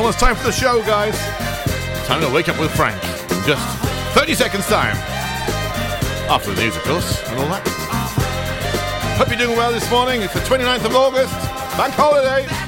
almost time for the show, guys. Time to wake up with Frank in just 30 seconds time. After the news, of course, and all that. Hope you're doing well this morning. It's the 29th of August, bank holiday.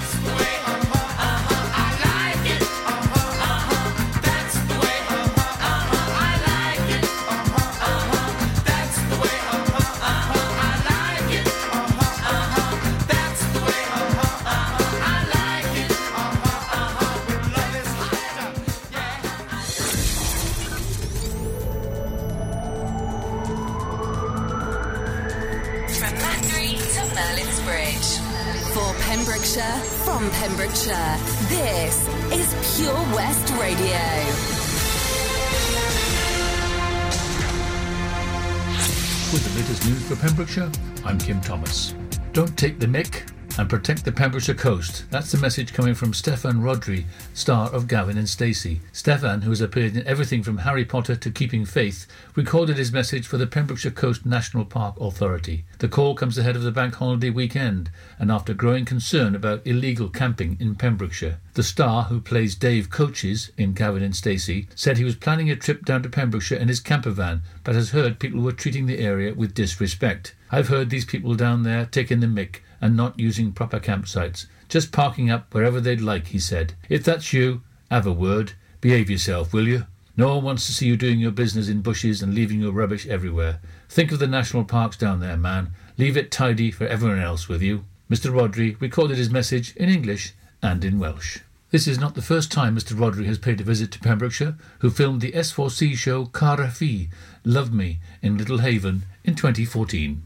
Pembrokeshire, I'm Kim Thomas. Don't take the mick and protect the Pembrokeshire coast. That's the message coming from Steffan Rhodri, star of Gavin and Stacey. Steffan, who has appeared in everything from Harry Potter to Keeping Faith, recorded his message for the Pembrokeshire Coast National Park Authority. The call comes ahead of the bank holiday weekend and after growing concern about illegal camping in Pembrokeshire. The star, who plays Dave Coaches in Gavin and Stacey, said he was planning a trip down to Pembrokeshire in his camper van, but has heard people were treating the area with disrespect. I've heard these people down there taking the mick and not using proper campsites, just parking up wherever they'd like, he said. If that's you, have a word. Behave yourself, will you? No one wants to see you doing your business in bushes and leaving your rubbish everywhere. Think of the national parks down there, man. Leave it tidy for everyone else with you. Mr. Rhodri recorded his message in English and in Welsh. This is not the first time Mr. Rhodri has paid a visit to Pembrokeshire, who filmed the S4C show Cara Fi, Love Me, in Little Haven in 2014.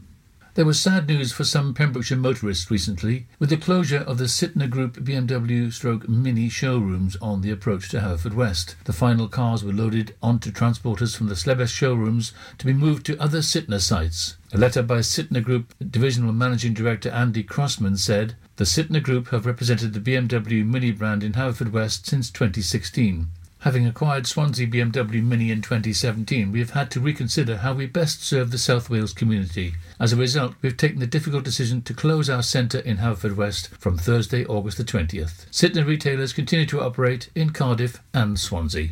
There was sad news for some Pembrokeshire motorists recently with the closure of the Sytner Group BMW stroke Mini showrooms on the approach to Haverfordwest. The final cars were loaded onto transporters from the Slebech showrooms to be moved to other Sytner sites. A letter by Sytner Group Divisional Managing Director Andy Crossman said, The Sytner Group have represented the BMW Mini brand in Haverfordwest since 2016. Having acquired Swansea BMW Mini in 2017, we have had to reconsider how we best serve the South Wales community. As a result, we have taken the difficult decision to close our centre in Haverfordwest from Thursday, August the 20th. Sytner retailers continue to operate in Cardiff and Swansea.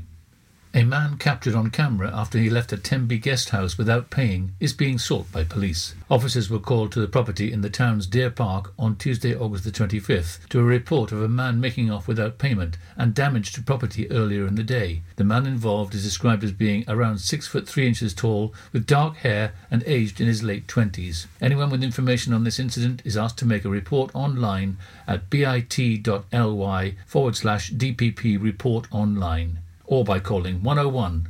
A man captured on camera after he left a Tenby guest house without paying is being sought by police. Officers were called to the property in the town's Deer Park on Tuesday, August the 25th, to a report of a man making off without payment and damage to property earlier in the day. The man involved is described as being around six foot three inches tall, with dark hair and aged in his late twenties. Anyone with information on this incident is asked to make a report online at bit.ly forward slash DPP report online or by calling 101.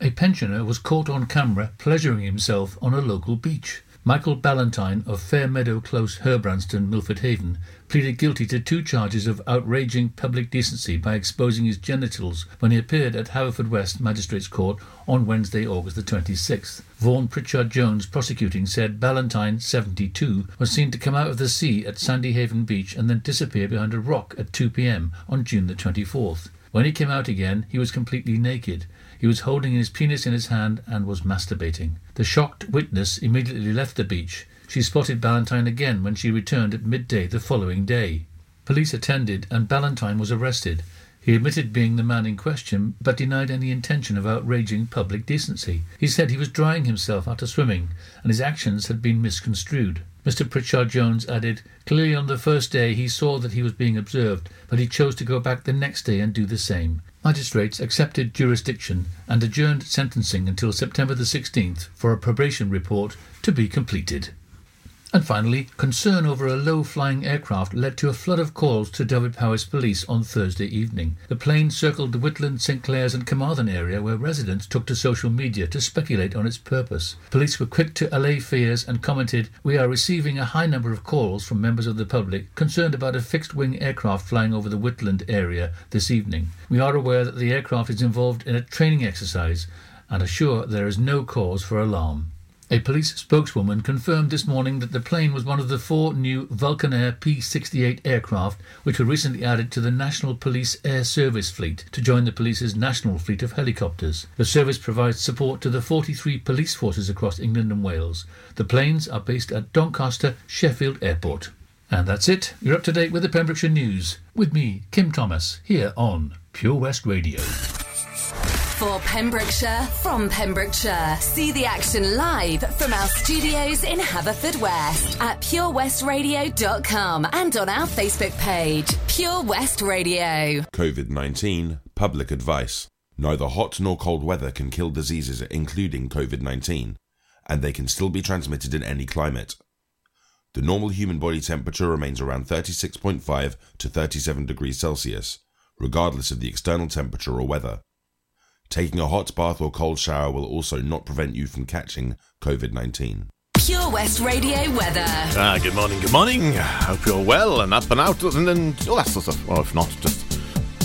A pensioner was caught on camera pleasuring himself on a local beach. Michael Ballantyne of Fairmeadow Close, Herbrandston, Milford Haven, pleaded guilty to two charges of outraging public decency by exposing his genitals when he appeared at Haverfordwest Magistrates Court on Wednesday, August the 26th. Vaughan Pritchard Jones, prosecuting, said Ballantyne, 72, was seen to come out of the sea at Sandy Haven Beach and then disappear behind a rock at 2 p.m. on June the 24th. When he came out again, he was completely naked. He was holding his penis in his hand and was masturbating. The shocked witness immediately left the beach. She spotted Ballantyne again when she returned at midday the following day. Police attended and Ballantyne was arrested. He admitted being the man in question, but denied any intention of outraging public decency. He said he was drying himself after swimming, and his actions had been misconstrued. Mr. Pritchard Jones added, Clearly on the first day he saw that he was being observed, but he chose to go back the next day and do the same. Magistrates accepted jurisdiction and adjourned sentencing until September the 16th for a probation report to be completed. And finally, concern over a low flying aircraft led to a flood of calls to Dyfed-Powys Police on Thursday evening. The plane circled the Whitland, St Clears, and Carmarthen area where residents took to social media to speculate on its purpose. Police were quick to allay fears and commented, We are receiving a high number of calls from members of the public concerned about a fixed wing aircraft flying over the Whitland area this evening. We are aware that the aircraft is involved in a training exercise and assure there is no cause for alarm. A police spokeswoman confirmed this morning that the plane was one of the four new Vulcanair P 68 aircraft which were recently added to the National Police Air Service fleet to join the police's national fleet of helicopters. The service provides support to the 43 police forces across England and Wales. The planes are based at Doncaster Sheffield Airport. And that's it. You're up to date with the Pembrokeshire News. With me, Kim Thomas, here on Pure West Radio. For Pembrokeshire, from Pembrokeshire. See the action live from our studios in Haverfordwest at purewestradio.com and on our Facebook page, Pure West Radio. COVID 19 Public Advice. Neither hot nor cold weather can kill diseases, including COVID 19, and they can still be transmitted in any climate. The normal human body temperature remains around 36.5 to 37 degrees Celsius, regardless of the external temperature or weather. Taking a hot bath or cold shower will also not prevent you from catching COVID 19. Pure West Radio weather. Ah, good morning, good morning. Hope you're well and up and out and, and all that sort of stuff. Or if not, just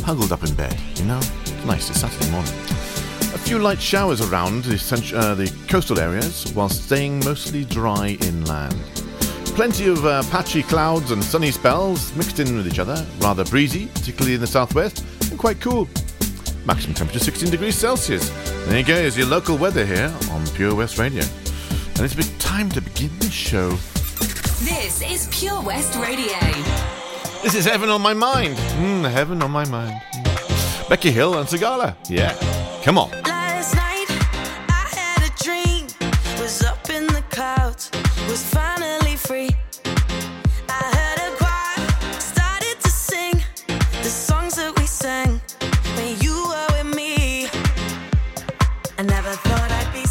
huddled up in bed, you know? It's nice, it's Saturday morning. A few light showers around the, cent- uh, the coastal areas while staying mostly dry inland. Plenty of uh, patchy clouds and sunny spells mixed in with each other, rather breezy, particularly in the southwest, and quite cool. Maximum temperature 16 degrees Celsius. There you go, is your local weather here on Pure West Radio. And it's been time to begin this show. This is Pure West Radio. This is Heaven on My Mind. Mm, heaven on My Mind. Mm. Becky Hill and Sigala. Yeah. Come on. Last night I had a dream. Was up in the clouds. Was finally free.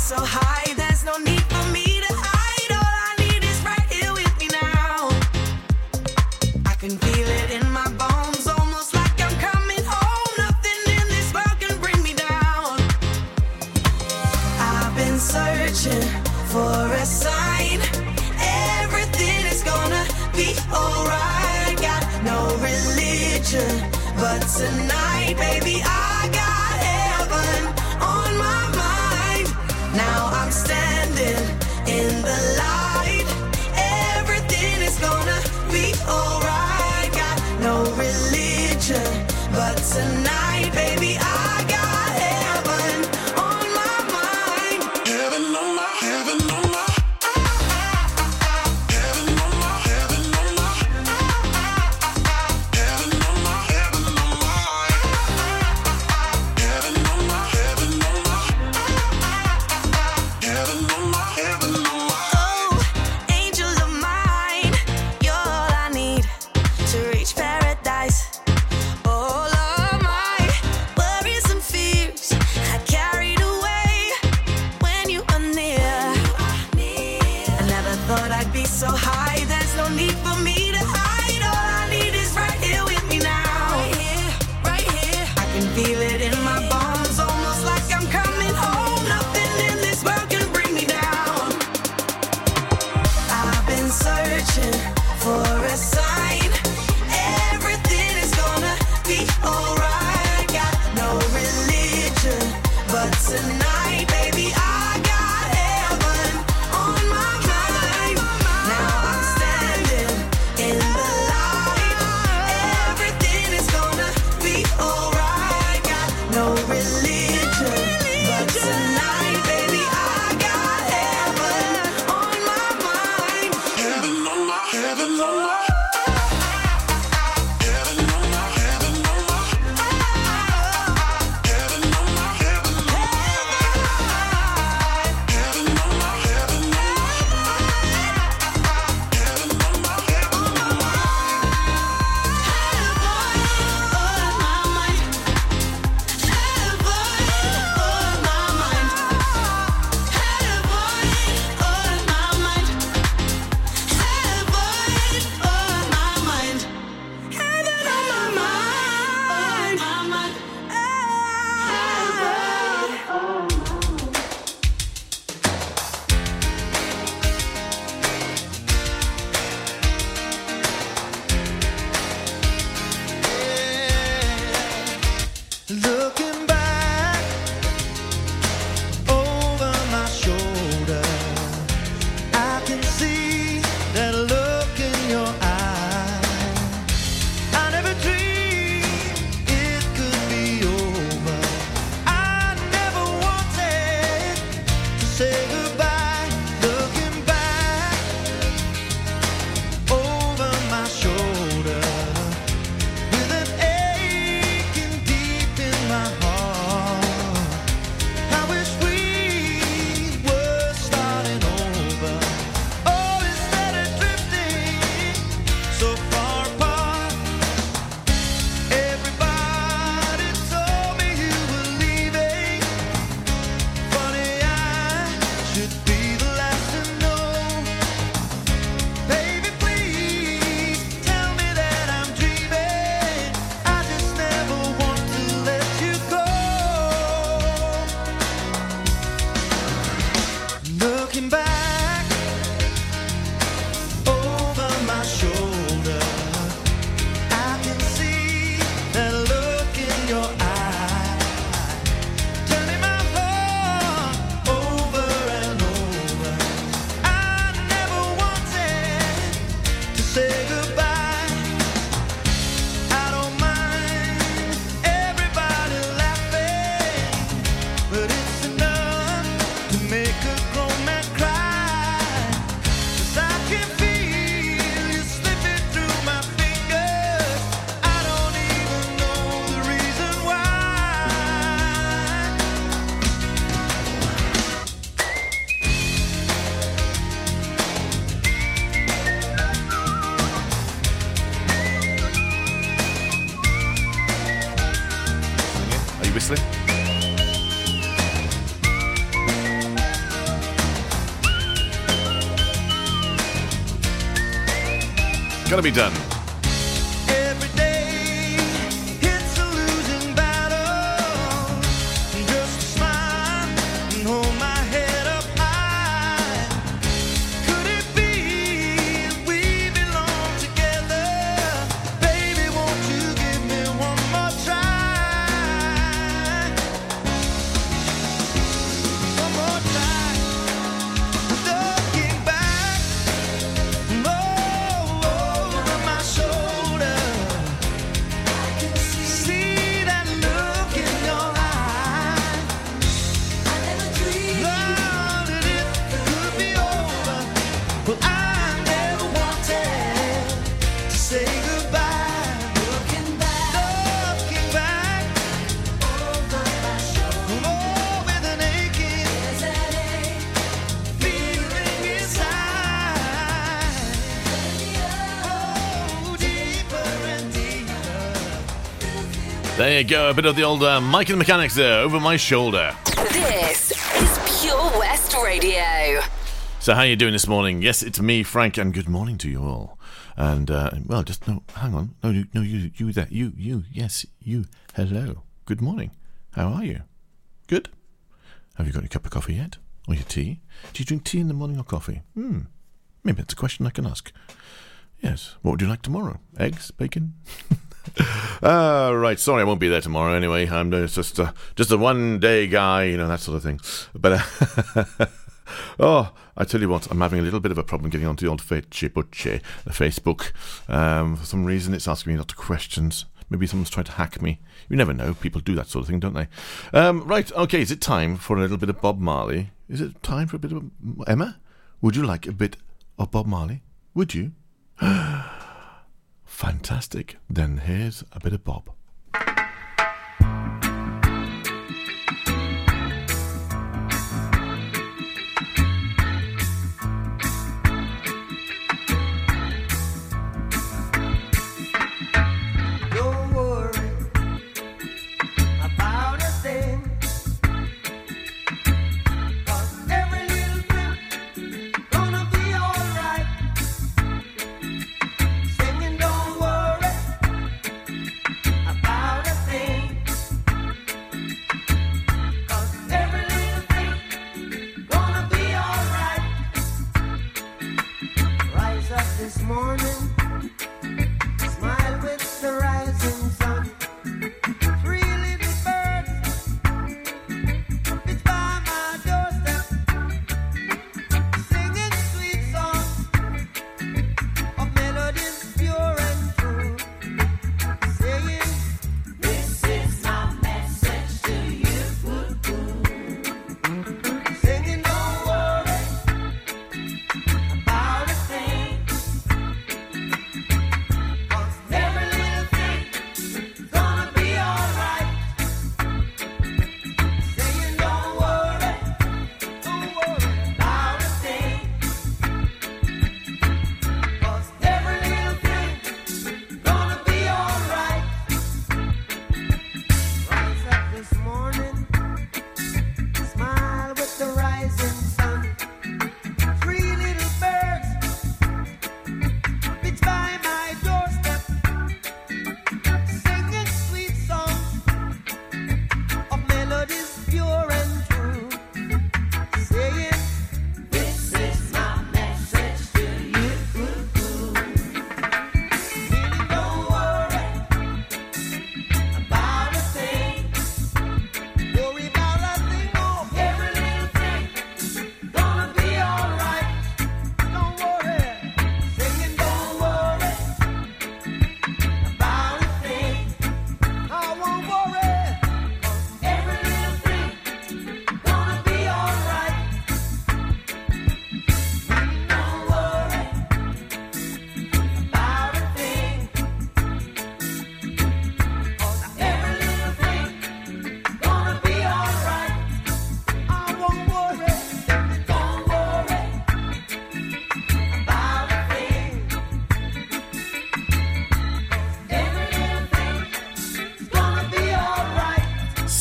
So high. There's no need for me to hide. All I need is right here with me now. I can feel it in my bones, almost like I'm coming home. Nothing in this world can bring me down. I've been searching for a sign. Everything is gonna be alright. Got no religion, but tonight, baby, I be done. There you go, a bit of the old uh, Mike and the Mechanics there over my shoulder. This is Pure West Radio. So how are you doing this morning? Yes, it's me, Frank, and good morning to you all. And uh, well, just no, hang on, no, you- no, you, you there, you, you, yes, you. Hello, good morning. How are you? Good. Have you got your cup of coffee yet, or your tea? Do you drink tea in the morning or coffee? Hmm. Maybe that's a question I can ask. Yes. What would you like tomorrow? Eggs, bacon. Ah, right. Sorry, I won't be there tomorrow. Anyway, I'm just uh, just a one day guy, you know that sort of thing. But uh, oh, I tell you what, I'm having a little bit of a problem getting onto the old Fece Bucce, the Facebook. Um, for some reason, it's asking me lots of questions. Maybe someone's trying to hack me. You never know. People do that sort of thing, don't they? Um, right. Okay. Is it time for a little bit of Bob Marley? Is it time for a bit of Emma? Would you like a bit of Bob Marley? Would you? Fantastic. Then here's a bit of Bob.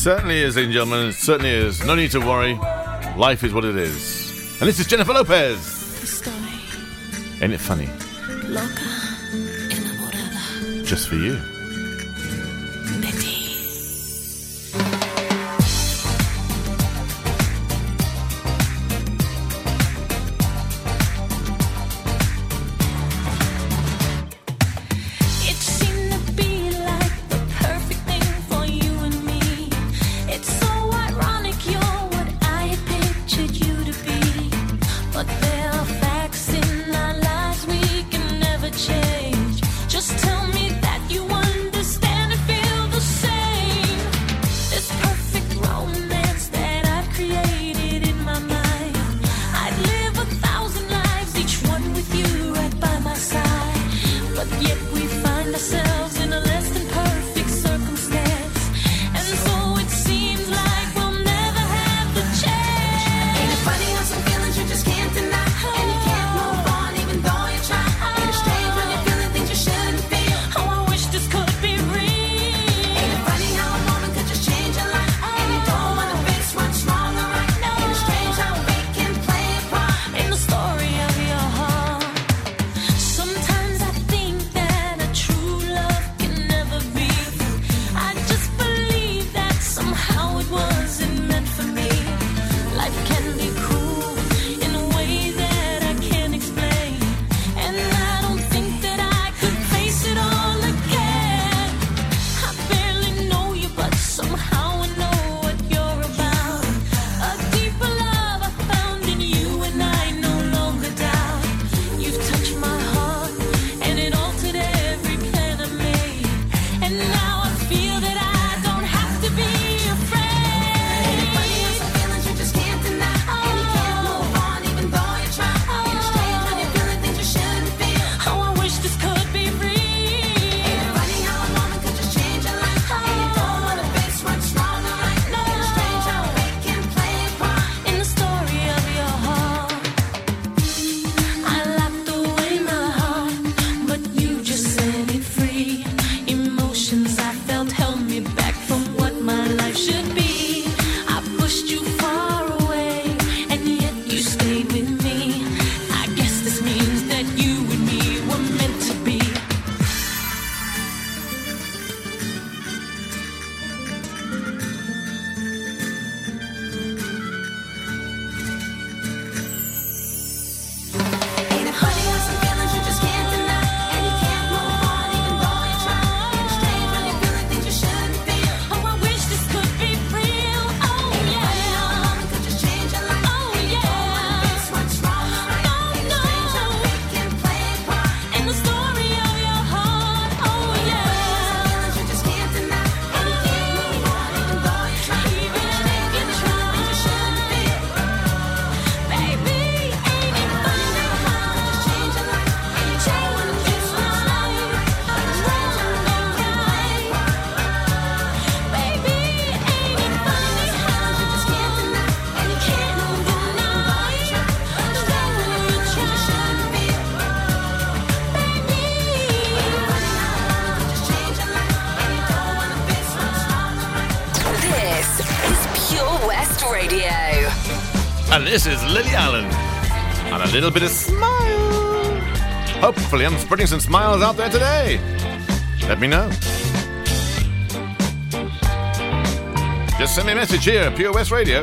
certainly is, ladies and gentlemen. It certainly is. No need to worry. Life is what it is. And this is Jennifer Lopez. Ain't it funny? Just for you. and this is Lily Allen. And a little bit of smile. Hopefully, I'm spreading some smiles out there today. Let me know. Just send me a message here, Pure West Radio.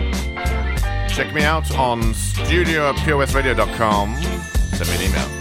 Check me out on studio at POSradio.com. Send me an email.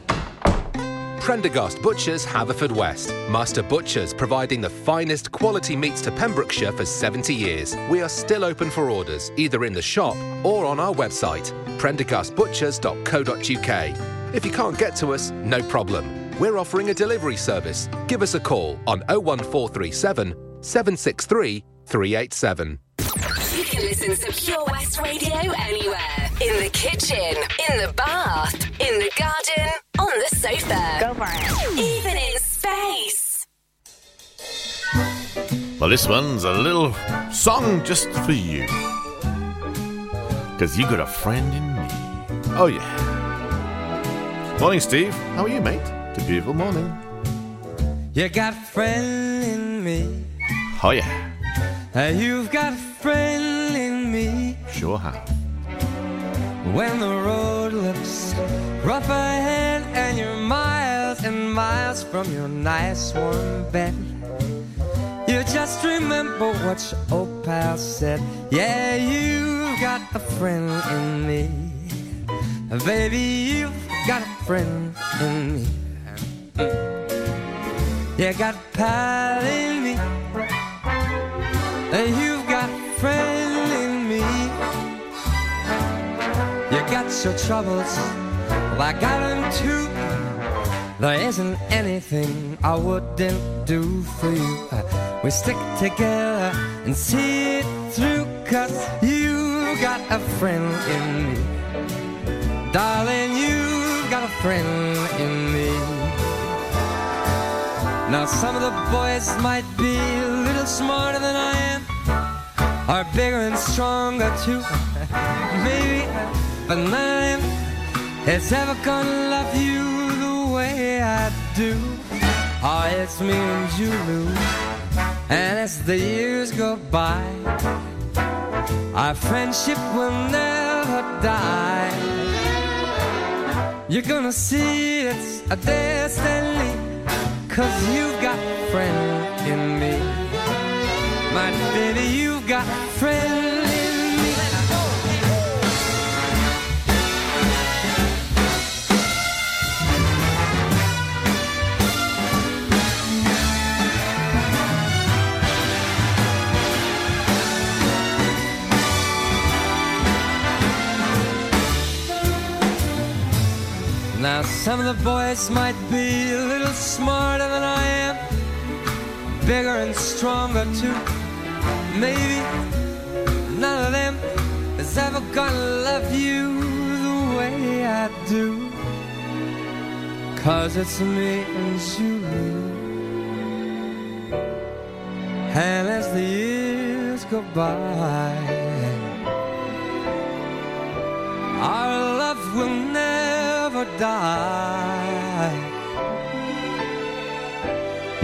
Prendergast Butchers, Haverfordwest. Master Butchers, providing the finest quality meats to Pembrokeshire for 70 years. We are still open for orders, either in the shop or on our website, prendergastbutchers.co.uk. If you can't get to us, no problem. We're offering a delivery service. Give us a call on 01437 763 387. You can listen to Pure West Radio anywhere. In the kitchen, in the bath, in the garden, on the sofa. Go for it. Even in space. Well, this one's a little song just for you. Because you got a friend in me. Oh, yeah. Morning, Steve. How are you, mate? It's a beautiful morning. You got a friend in me. Oh, yeah. Uh, you've got a friend in me. Sure have. When the road looks rough ahead and you're miles and miles from your nice warm bed, you just remember what your old pal said. Yeah, you've got a friend in me. Baby, you've got a friend in me. You got a pal in me. And got your troubles, well, I got them too. There isn't anything I wouldn't do for you. We stick together and see it through, cause you got a friend in me. Darling, you've got a friend in me. Now, some of the boys might be a little smarter than I am, are bigger and stronger too. Maybe, of them is ever gonna love you the way I do. Oh, it's me and you, Lou. And as the years go by, our friendship will never die. You're gonna see it's a destiny, cause you've got friend in me. My baby, you've got friend Now some of the boys might be a little smarter than I am, bigger and stronger too. Maybe none of them is ever gonna love you the way I do. Cause it's me and you. And as the years go by, our love will never die.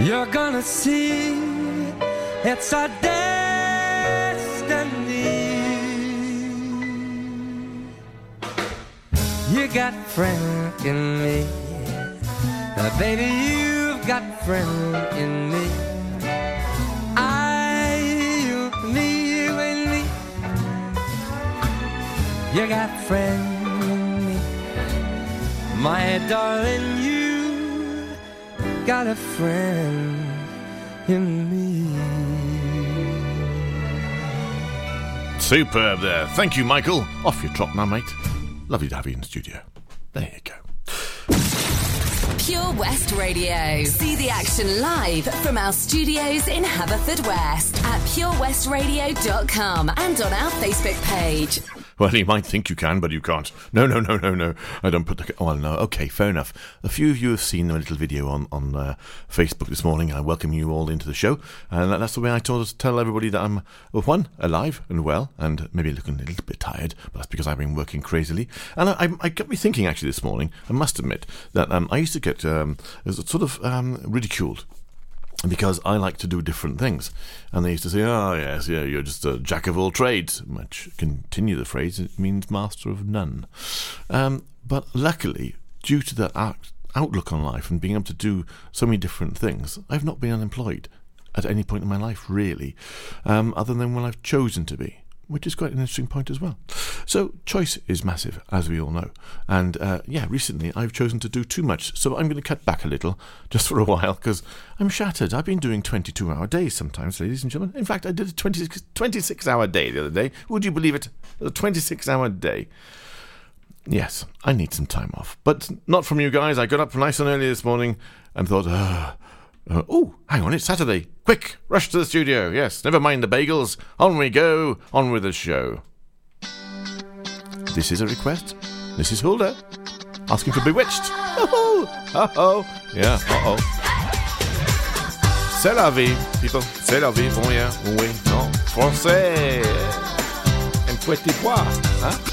You're gonna see it's our destiny. You got friend in me, Uh, baby. You've got friend in me. I, you, me, me. You got friend in me, my darling. You got a friend in me. Superb there. Thank you, Michael. Off your trot now, mate. Lovely to have you in the studio. There you go. Pure West Radio. See the action live from our studios in Haverfordwest at purewestradio.com and on our Facebook page. Well, you might think you can, but you can't. No, no, no, no, no. I don't put the. Oh, no. Okay, fair enough. A few of you have seen a little video on on uh, Facebook this morning. I welcome you all into the show, and that's the way I told, tell everybody that I'm well, one alive and well, and maybe looking a little bit tired, but that's because I've been working crazily. And I, I, I got me thinking actually this morning. I must admit that um, I used to get um, sort of um, ridiculed because I like to do different things. And they used to say, oh, yes, yeah, you're just a jack of all trades, which, continue the phrase, it means master of none. Um, but luckily, due to that out- outlook on life and being able to do so many different things, I've not been unemployed at any point in my life, really, um, other than when I've chosen to be. Which is quite an interesting point as well. So, choice is massive, as we all know. And uh, yeah, recently I've chosen to do too much. So, I'm going to cut back a little just for a while because I'm shattered. I've been doing 22 hour days sometimes, ladies and gentlemen. In fact, I did a 26, 26 hour day the other day. Would you believe it? A 26 hour day. Yes, I need some time off. But not from you guys. I got up nice and early this morning and thought, ah. Uh, oh, hang on, it's Saturday. Quick, rush to the studio. Yes, never mind the bagels. On we go, on with the show. This is a request. This is Hulda asking for Bewitched. Oh, oh, oh. Yeah, uh oh. C'est la vie, people. C'est la vie. Oh, yeah. Oui, non. Français. Un petit pois. Hein?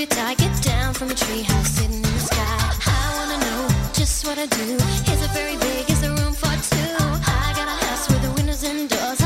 Your tie. Get down from a tree house sitting in the sky. I wanna know just what I do. Is it very big? Is there room for two? I got a house with the windows and doors.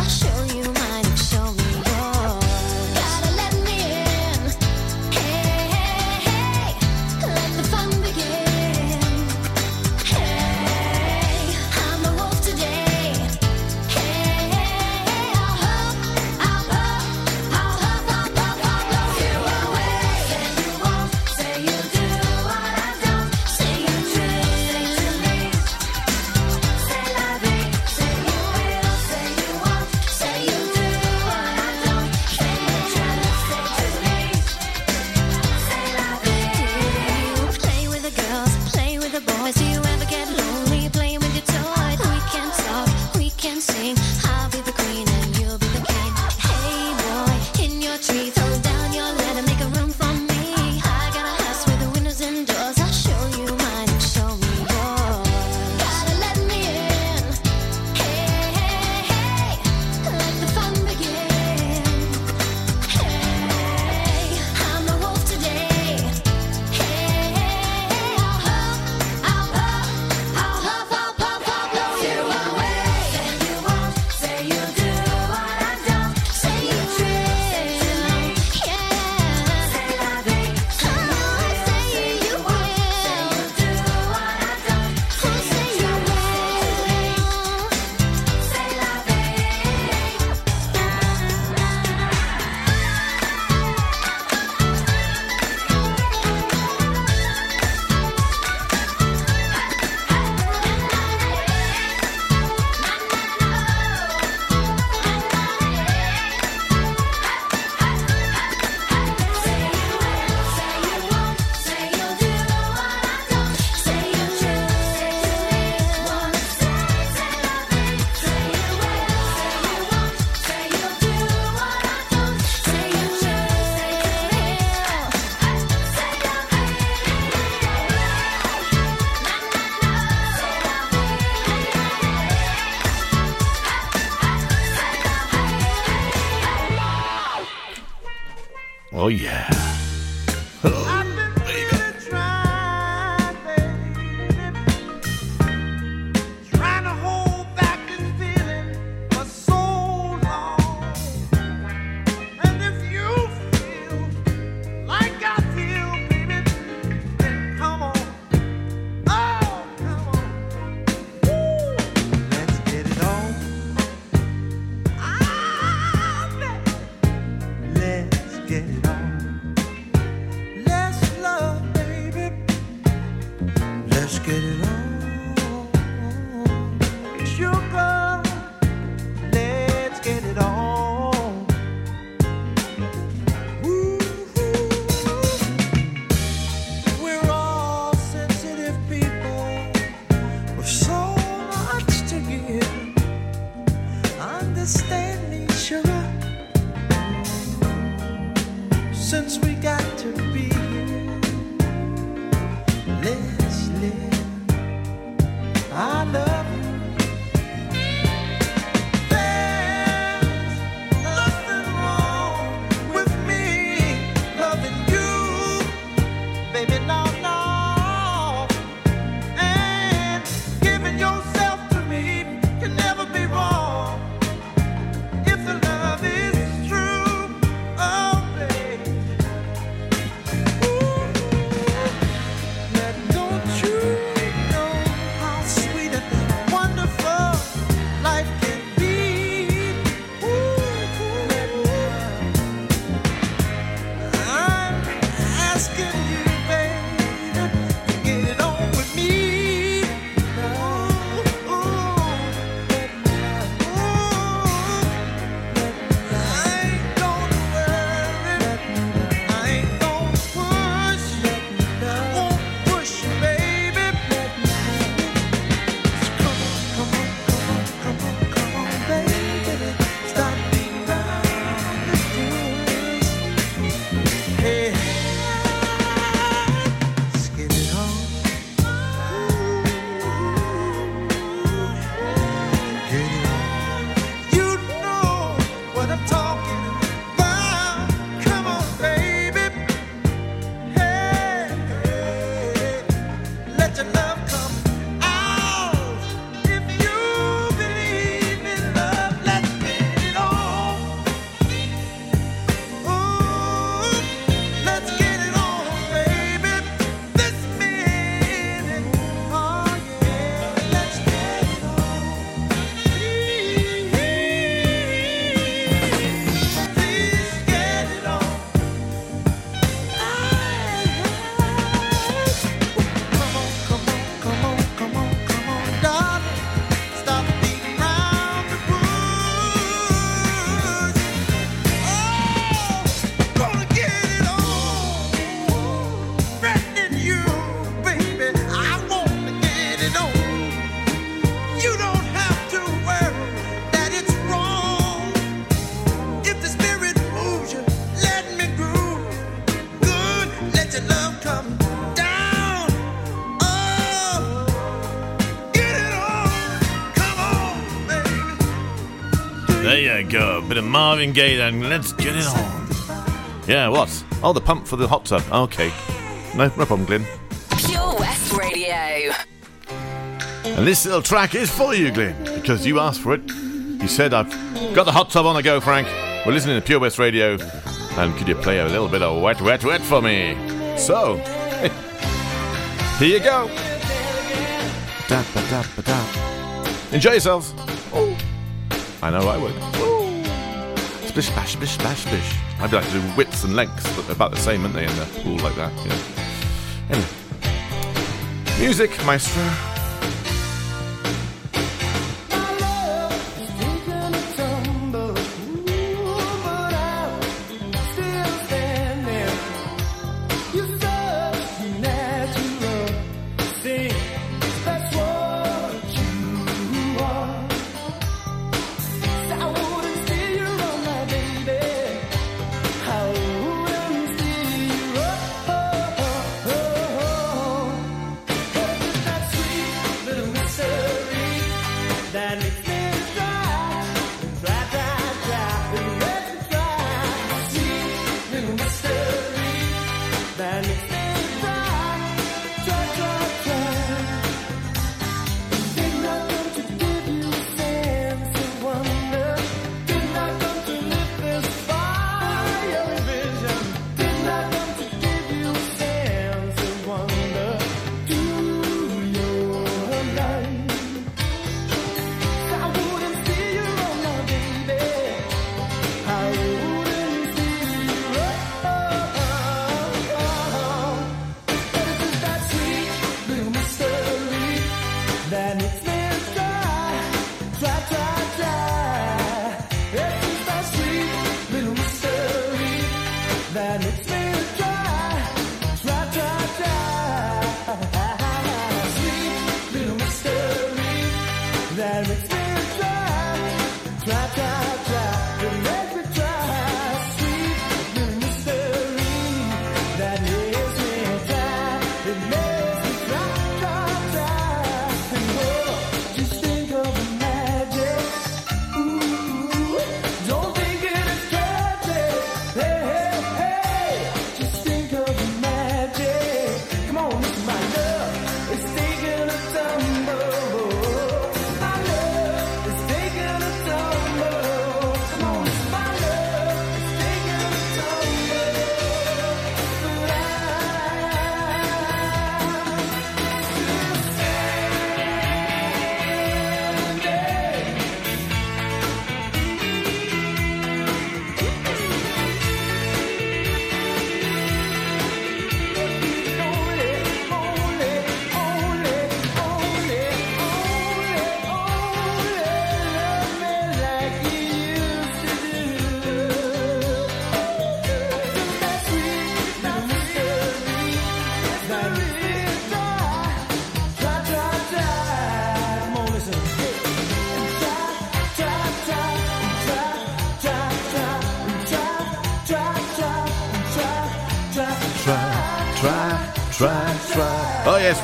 bit of Marvin Gaye then. Let's get it on. Yeah, what? Oh, the pump for the hot tub. Oh, okay. No, no problem, Glyn. Pure West Radio. And this little track is for you, Glyn, because you asked for it. You said, I've got the hot tub on the go, Frank. We're listening to Pure West Radio. And could you play a little bit of wet, wet, wet for me? So, here you go. Da, da, da. Enjoy yourselves. I know I would. Ooh bish, bash, bish, bash, bish. I'd be like do widths and lengths, but about the same, aren't they, in the pool like that? Yeah. Anyway. Music, maestro.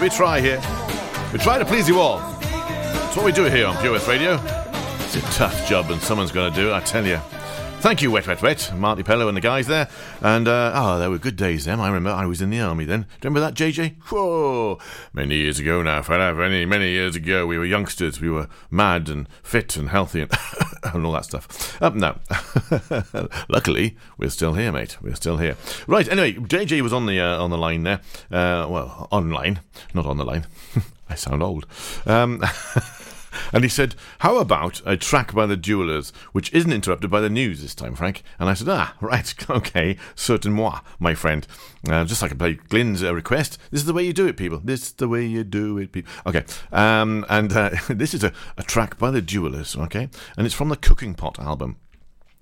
We try here. We try to please you all. That's what we do here on Pure West Radio. It's a tough job, and someone's going to do it, I tell you. Thank you, Wet Wet Wet, Marti Pellow and the guys there. And, uh, oh, they were good days then. I remember I was in the army then. Do you remember that, JJ? Whoa! Many years ago now, fella. Many, many years ago. We were youngsters. We were mad and fit and healthy and, and all that stuff. Um, no. Luckily, we're still here, mate. We're still here. Right, anyway, JJ was on the, uh, on the line there. Uh, well, online, not on the line. I sound old. Um, and he said, How about a track by the Dualers, which isn't interrupted by the news this time, Frank? And I said, Ah, right, okay, certain moi, my friend. Uh, just like I played Glyn's uh, request. This is the way you do it, people. This is the way you do it, people. Okay, um, and uh, this is a, a track by the Dualers, okay? And it's from the Cooking Pot album.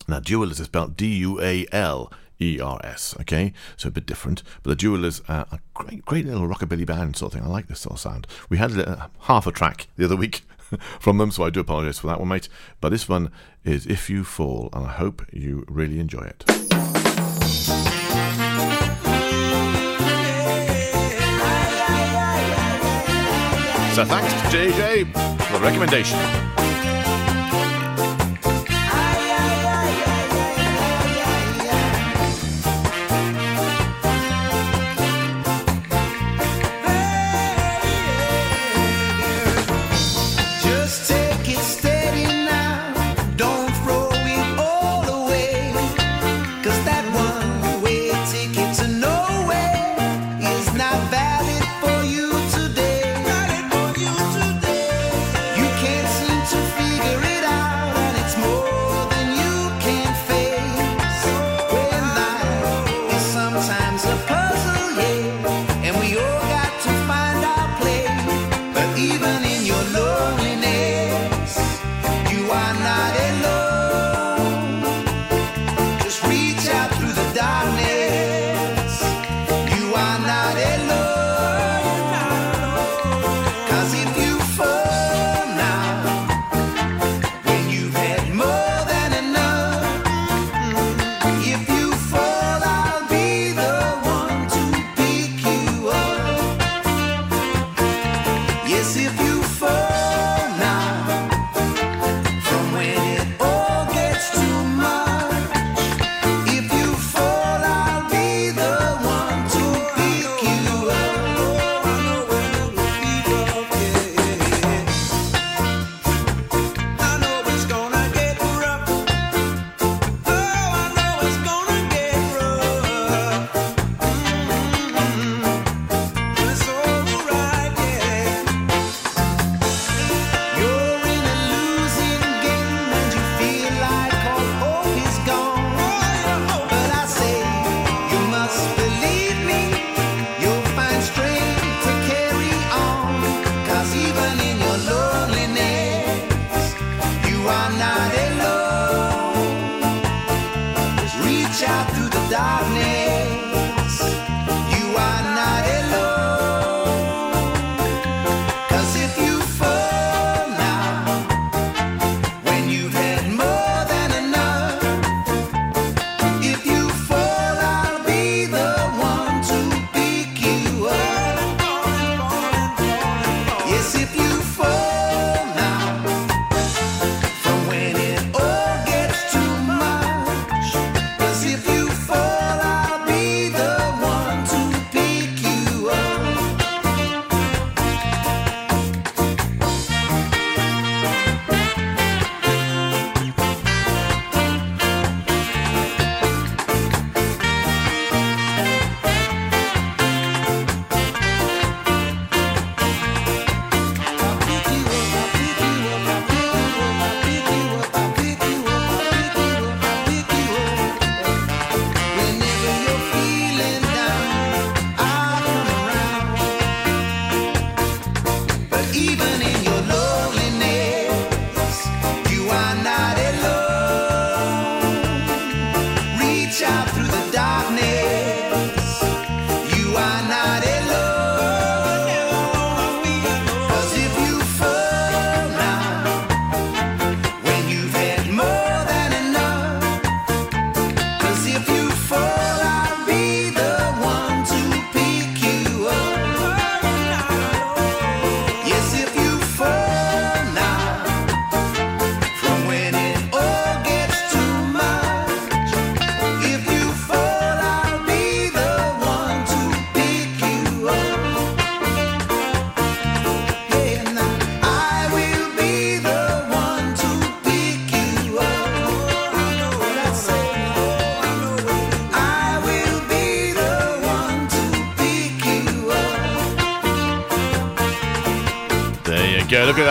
Now, Dualers is spelled D U A L. E R S, okay? So a bit different. But the Dualers are a great, great little rockabilly band sort of thing. I like this sort of sound. We had half a track the other week from them, so I do apologise for that one, mate. But this one is If You Fall, and I hope you really enjoy it. So thanks to JJ for the recommendation.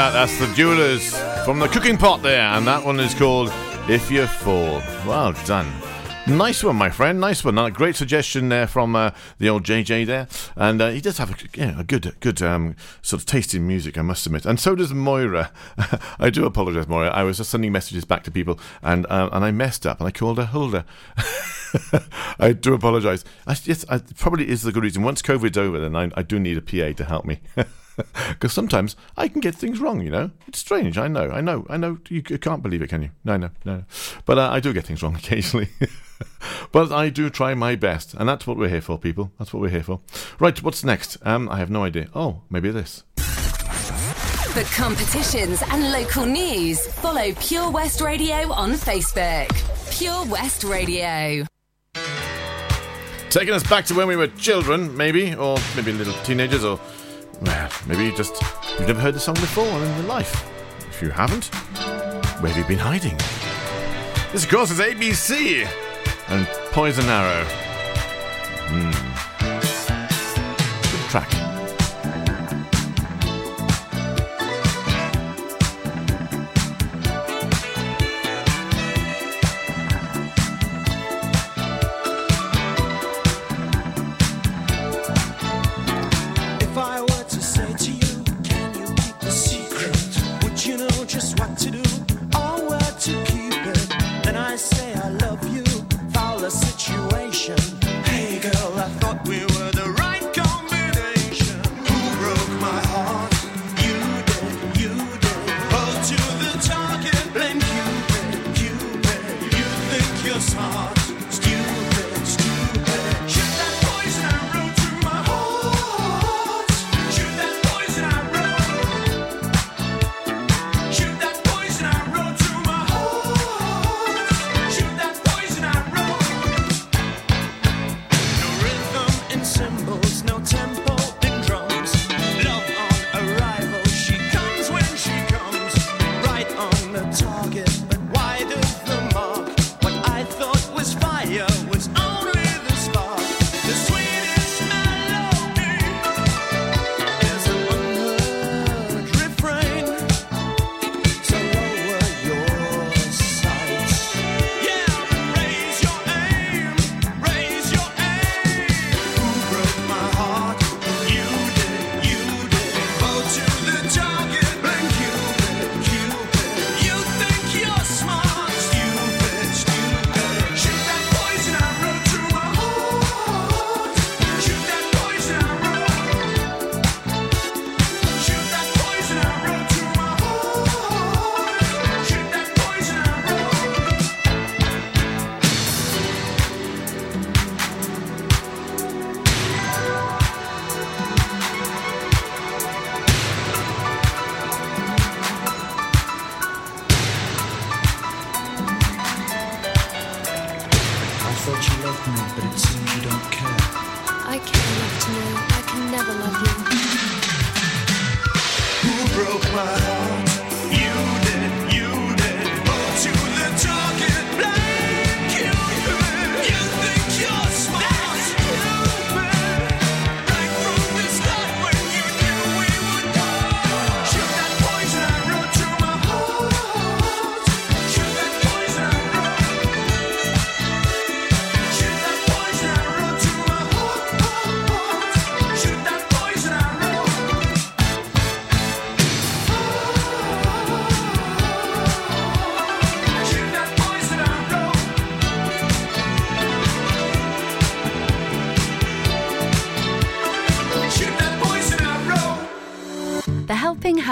That. That's the Dualers from the cooking pot there. And that one is called If You Fall. Well done. Nice one, my friend. Nice one. Uh, great suggestion there from uh, the old JJ there, and uh, he does have a, yeah, a good, good um, sort of taste in music, I must admit. And so does Moira. I do apologise, Moira. I was just sending messages back to people, and uh, and I messed up, and I called her Hulda. I do apologise. Yes, I, probably is the good reason. Once COVID's over, then I, I do need a PA to help me. Because sometimes I can get things wrong, you know. It's strange. I know. I know. I know. You, can't believe it, can you? No, no, no. But uh, I do get things wrong occasionally. but I do try my best, and that's what we're here for, people. That's what we're here for. Right. What's next? Um, I have no idea. Oh, maybe this. For competitions and local news, follow Pure West Radio on Facebook. Pure West Radio. Taking us back to when we were children, maybe, or maybe little teenagers, or maybe you just you've never heard the song before in your life. If you haven't, where have you been hiding? This, of course, is ABC and Poison Arrow. Hmm. Good track.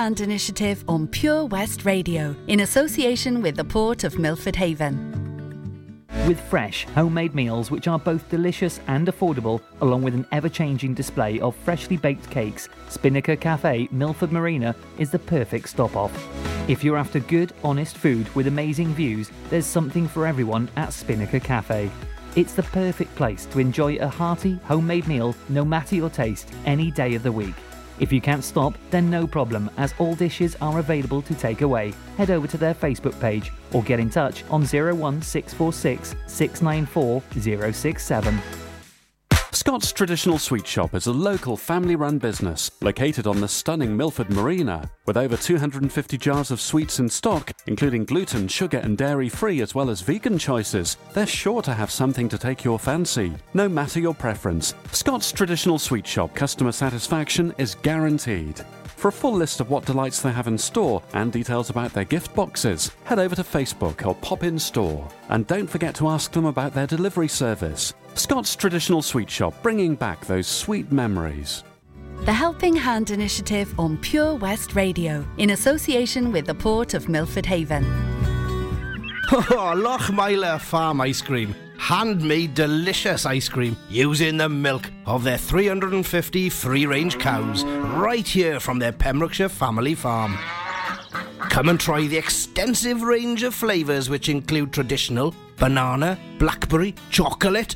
Hand Initiative on Pure West Radio, in association with the Port of Milford Haven. With fresh, homemade meals which are both delicious and affordable, along with an ever changing display of freshly baked cakes, Spinnaker Cafe, Milford Marina is the perfect stop off. If you're after good, honest food with amazing views, there's something for everyone at Spinnaker Cafe. It's the perfect place to enjoy a hearty, homemade meal, no matter your taste, any day of the week. If you can't stop, then no problem, as all dishes are available to take away. Head over to their Facebook page or get in touch on 01646 694 067. Scott's Traditional Sweet Shop is a local family run business located on the stunning Milford Marina. With over 250 jars of sweets in stock, including gluten, sugar, and dairy free, as well as vegan choices, they're sure to have something to take your fancy, no matter your preference. Scott's Traditional Sweet Shop customer satisfaction is guaranteed. For a full list of what delights they have in store and details about their gift boxes, head over to Facebook or pop in store. And don't forget to ask them about their delivery service. Scott's Traditional Sweet Shop, bringing back those sweet memories. The Helping Hand Initiative on Pure West Radio, in association with the Port of Milford Haven. Oh, Lochmeyler Farm Ice Cream. Handmade delicious ice cream using the milk of their 350 free range cows right here from their Pembrokeshire family farm. Come and try the extensive range of flavours which include traditional, banana, blackberry, chocolate,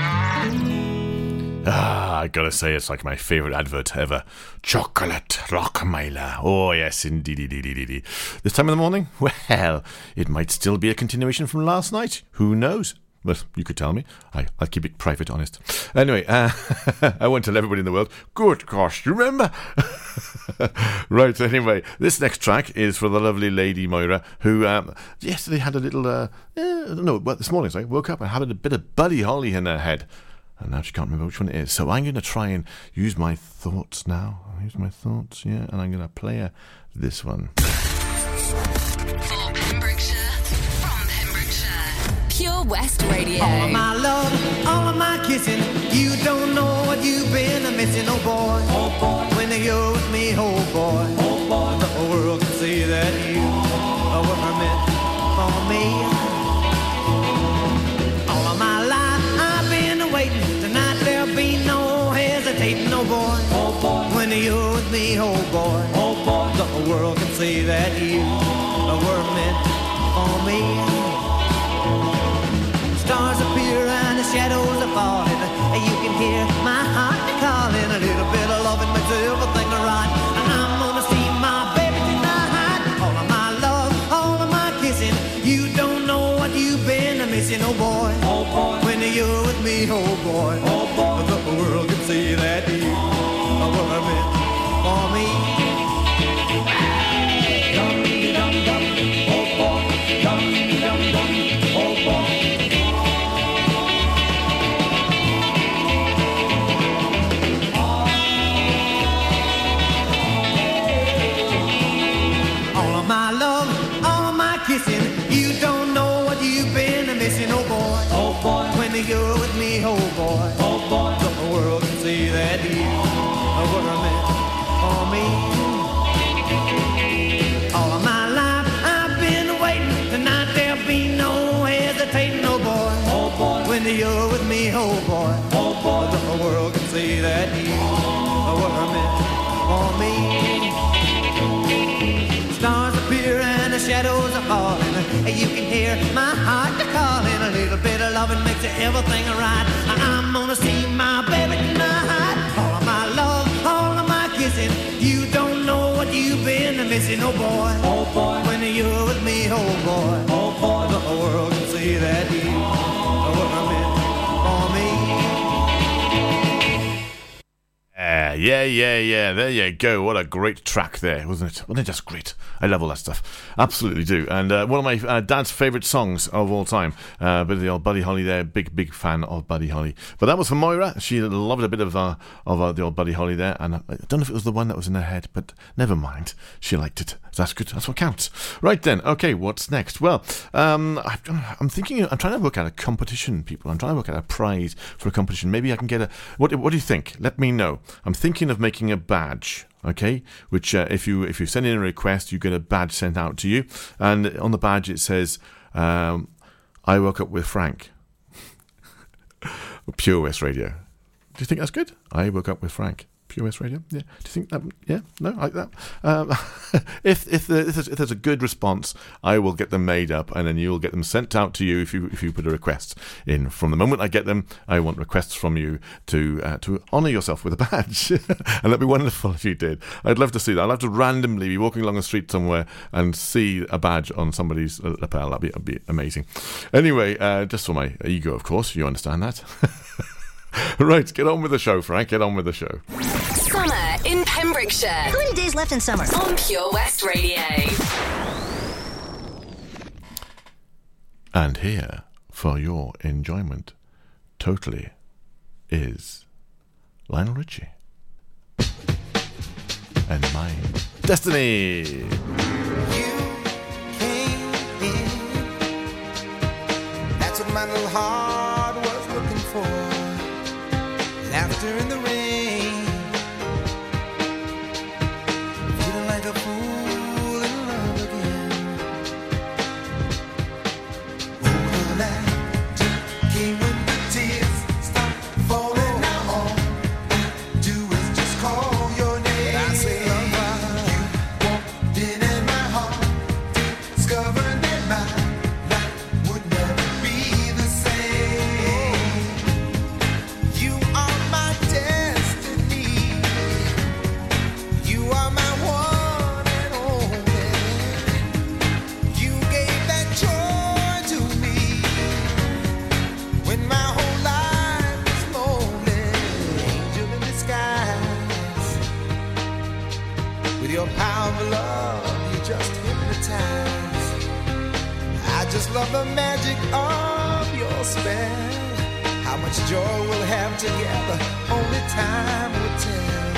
Ah, I gotta say, it's like my favourite advert ever. Chocolate Lochmeyler. Oh, yes, indeed, indeed, indeed. This time in the morning? Well, it might still be a continuation from last night. Who knows? But you could tell me. I, I'll keep it private, honest. Anyway, uh, I won't tell everybody in the world. Good gosh, you remember? right, anyway, this next track is for the lovely lady Moira, who um, yesterday had a little, uh, eh, no, well, this morning, sorry, woke up and had a bit of Buddy Holly in her head. And now she can't remember which one it is. So I'm going to try and use my thoughts now. Use my thoughts, yeah. And I'm going to play her this one. For Pembrokeshire, from Pembrokeshire, Pure West Radio. All of my love, all of my kissing. You don't know what you've been missing, oh boy. Oh boy. When you're with me, oh boy. Oh boy. The world can see that you me, oh boy. Oh boy. The world can see that you were meant for me. Stars appear and the shadows makes everything right. I'm gonna see my baby tonight. All of my love, all of my kissing. You don't know what you've been missing, oh boy. Oh boy. When you're with me, oh boy. Oh boy. The whole world can see that Yeah, yeah, yeah. There you go. What a great track there, wasn't it? Wasn't it just great? I love all that stuff. Absolutely do. And uh, one of my uh, dad's favourite songs of all time. Uh, bit of the old Buddy Holly there. Big, big fan of Buddy Holly. But that was for Moira. She loved a bit of uh, of uh, the old Buddy Holly there. And I don't know if it was the one that was in her head, but never mind. She liked it. That's good. That's what counts. Right then. Okay, what's next? Well, um, I, I'm thinking. I'm trying to work out a competition, people. I'm trying to work out a prize for a competition. Maybe I can get a. What What do you think? Let me know. I'm thinking of making a badge. Okay, which uh, if you if you send in a request, you get a badge sent out to you, and on the badge it says, um, "I woke up with Frank." Pure West Radio. Do you think that's good? I woke up with Frank. Pure West Radio. Yeah. Do you think that? Yeah. No, like that. Um, if if, if, there's, if there's a good response, I will get them made up, and then you'll get them sent out to you if you if you put a request in. From the moment I get them, I want requests from you to uh, to honour yourself with a badge, and that'd be wonderful if you did. I'd love to see that. I'd love to randomly be walking along the street somewhere and see a badge on somebody's uh, lapel. That'd be, that'd be amazing. Anyway, uh, just for my ego, of course. You understand that. right, get on with the show, Frank. Get on with the show. Summer in Pembrokeshire. How many days left in summer? On Pure West Radio. And here, for your enjoyment, totally, is Lionel Richie. And my Destiny. That's what my little heart love the magic of your spell. How much joy we'll have together, only time will tell.